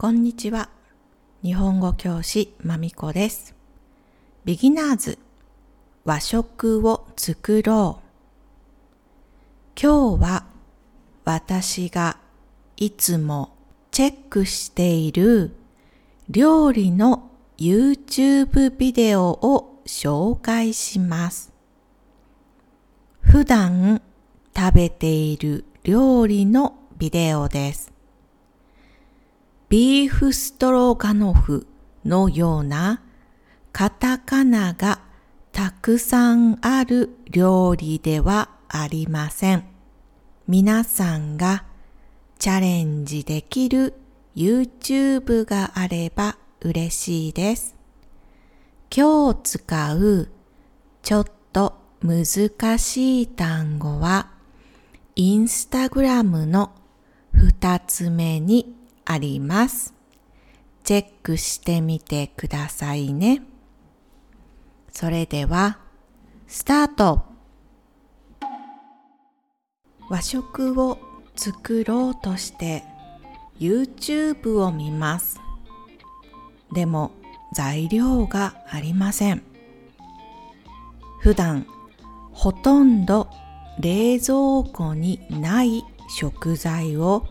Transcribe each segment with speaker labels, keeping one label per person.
Speaker 1: こんにちは。日本語教師まみこです。ビギナーズ和食を作ろう。今日は私がいつもチェックしている料理の YouTube ビデオを紹介します。普段食べている料理のビデオです。ビーフストロガノフのようなカタカナがたくさんある料理ではありません。皆さんがチャレンジできる YouTube があれば嬉しいです。今日使うちょっと難しい単語はインスタグラムの二つ目にあります。チェックしてみてくださいね。それでは、スタート和食を作ろうとして YouTube を見ます。でも材料がありません。普段ほとんど冷蔵庫にない食材を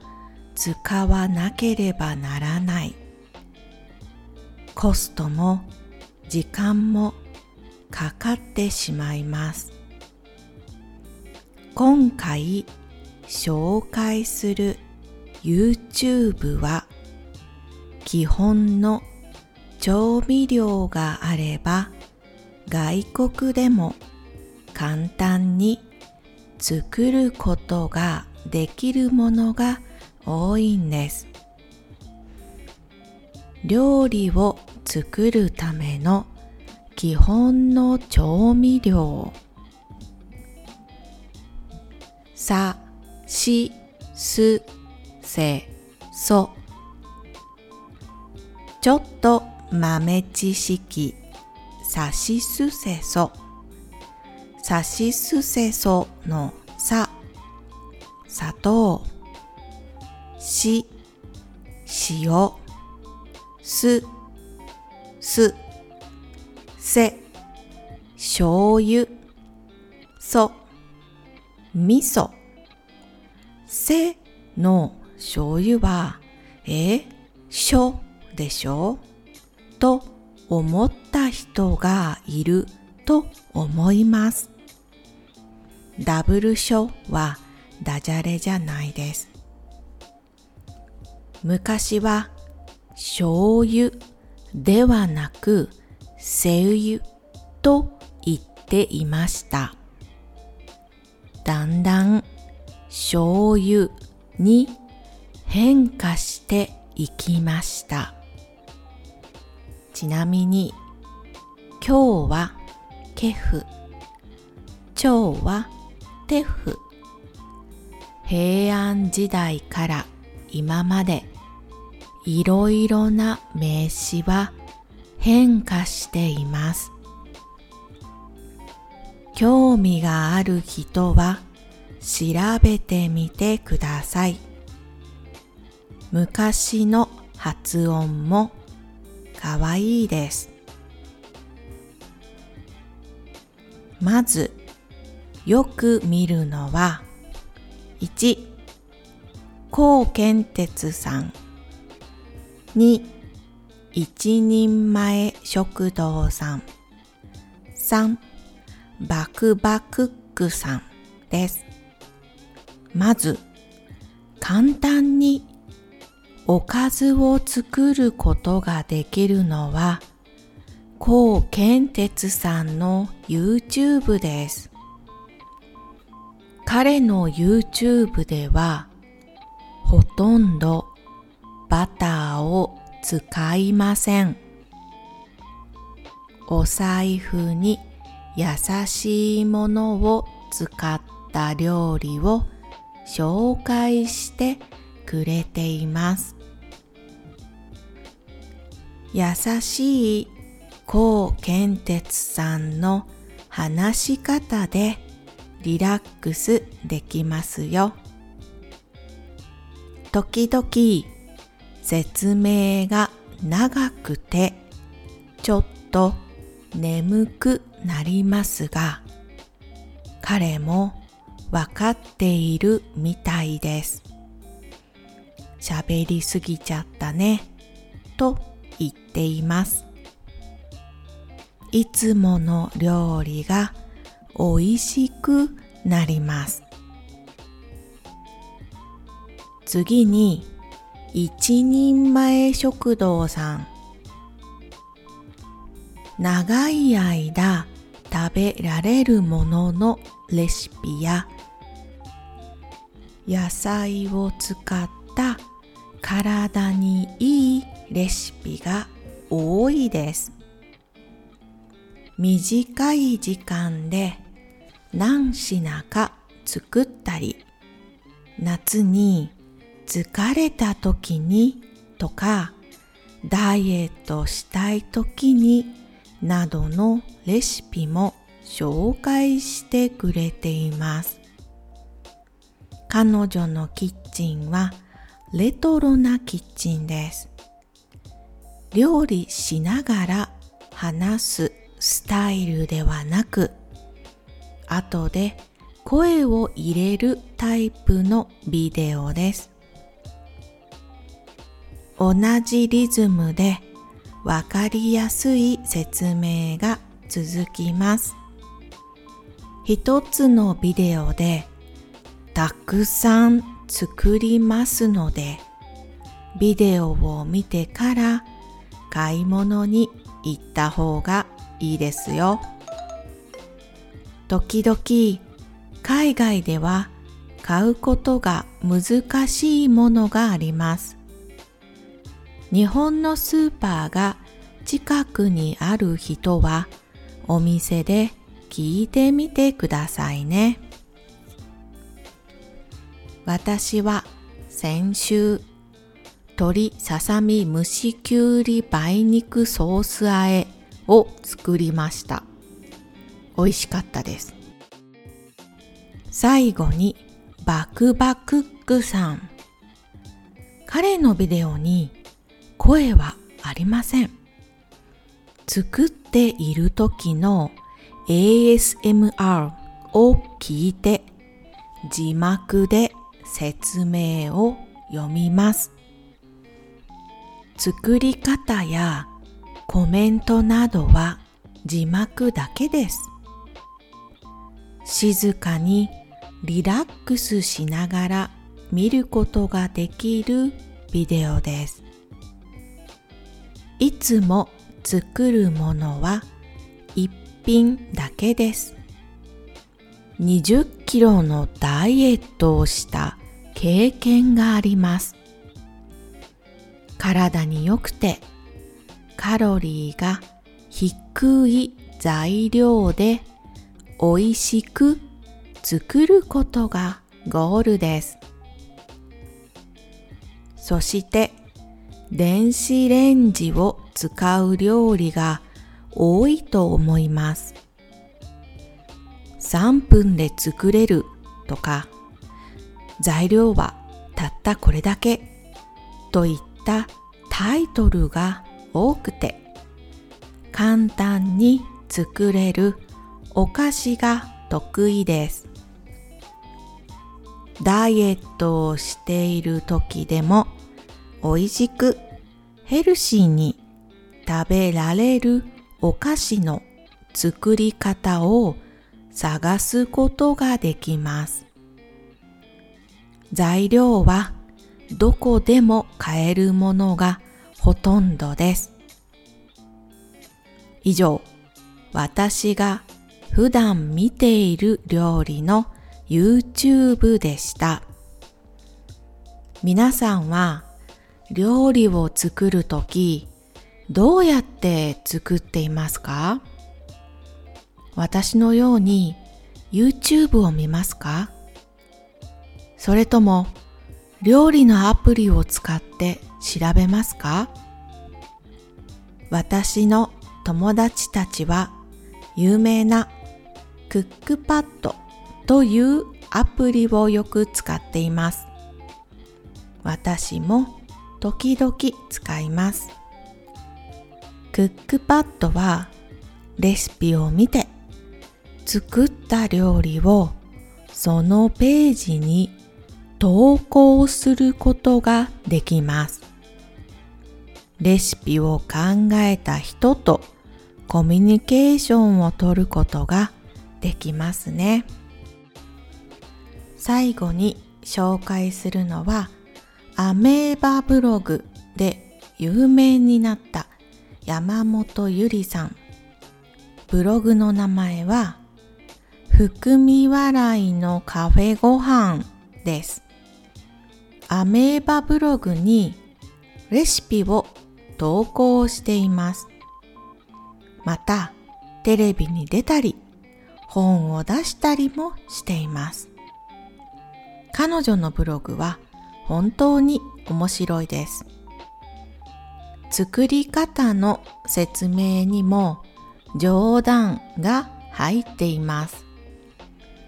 Speaker 1: 使わなければならない。コストも時間もかかってしまいます。今回紹介する YouTube は基本の調味料があれば外国でも簡単に作ることができるものが多いんです。料理を作るための基本の調味料。さ、し、す、せ、そ。ちょっと豆知識。さしすせそ。さしすせそのさ。砂糖。し塩すすせ醤油そ味噌せの醤油はえしょでしょ？と思った人がいると思います。ダブルショはダジャレじゃないです。昔は醤油ではなく精油と言っていました。だんだん醤油に変化していきました。ちなみに今日はケフ、今日はテフ。平安時代から今までいろいろな名詞は変化しています。興味がある人は調べてみてください。昔の発音もかわいいです。まずよく見るのは1高健鉄さん2一人前食堂さん3バクバクックさんですまず簡単におかずを作ることができるのは高健鉄さんの YouTube です。彼の YouTube ではほとんどバターを使いません。お財布に優しいものを使った料理を紹介してくれています。優しい高健鉄さんの話し方でリラックスできますよ。時々説明が長くてちょっと眠くなりますが彼もわかっているみたいです。喋りすぎちゃったねと言っています。いつもの料理が美味しくなります。次に一人前食堂さん長い間食べられるもののレシピや野菜を使った体にいいレシピが多いです。短い時間で何品か作ったり、夏に疲れた時にとか、ダイエットしたい時になどのレシピも紹介してくれています。彼女のキッチンはレトロなキッチンです。料理しながら話すスタイルではなく、後で声を入れるタイプのビデオです。同じリズムでわかりやすい説明が続きます。一つのビデオでたくさん作りますので、ビデオを見てから買い物に行った方がいいですよ。時々海外では買うことが難しいものがあります。日本のスーパーが近くにある人はお店で聞いてみてくださいね。私は先週鶏ささみ蒸しきゅうり梅肉ソース和えを作りました。美味しかったです。最後にバクバクックさん。彼のビデオに声はありません。作っている時の ASMR を聞いて字幕で説明を読みます。作り方やコメントなどは字幕だけです。静かにリラックスしながら見ることができるビデオです。いつも作るものは一品だけです。20キロのダイエットをした経験があります。体に良くてカロリーが低い材料で美味しく作ることがゴールです。そして電子レンジを使う料理が多いと思います。3分で作れるとか、材料はたったこれだけといったタイトルが多くて、簡単に作れるお菓子が得意です。ダイエットをしている時でも美味しくヘルシーに食べられるお菓子の作り方を探すことができます。材料はどこでも買えるものがほとんどです。以上、私が普段見ている料理の YouTube でした。皆さんは料理を作るときどうやって作っていますか？私のように YouTube を見ますか？それとも料理のアプリを使って調べますか？私の友達たちは有名なクックパッドというアプリをよく使っています。私も時々使います。クックパッドはレシピを見て作った料理をそのページに投稿することができます。レシピを考えた人とコミュニケーションをとることができますね。最後に紹介するのはアメーバブログで有名になった山本ゆりさん。ブログの名前は含み笑いのカフェご飯です。アメーバブログにレシピを投稿しています。また、テレビに出たり、本を出したりもしています。彼女のブログは本当に面白いです。作り方の説明にも冗談が入っています。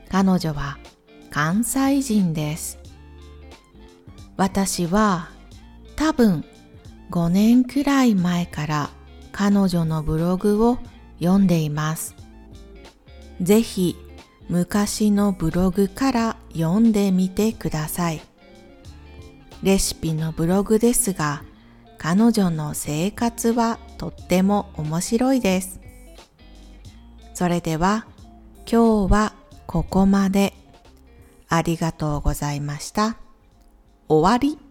Speaker 1: 彼女は関西人です。私は多分5年くらい前から彼女のブログを読んでいます。ぜひ昔のブログから読んでみてください。レシピのブログですが、彼女の生活はとっても面白いです。それでは今日はここまで。ありがとうございました。終わり。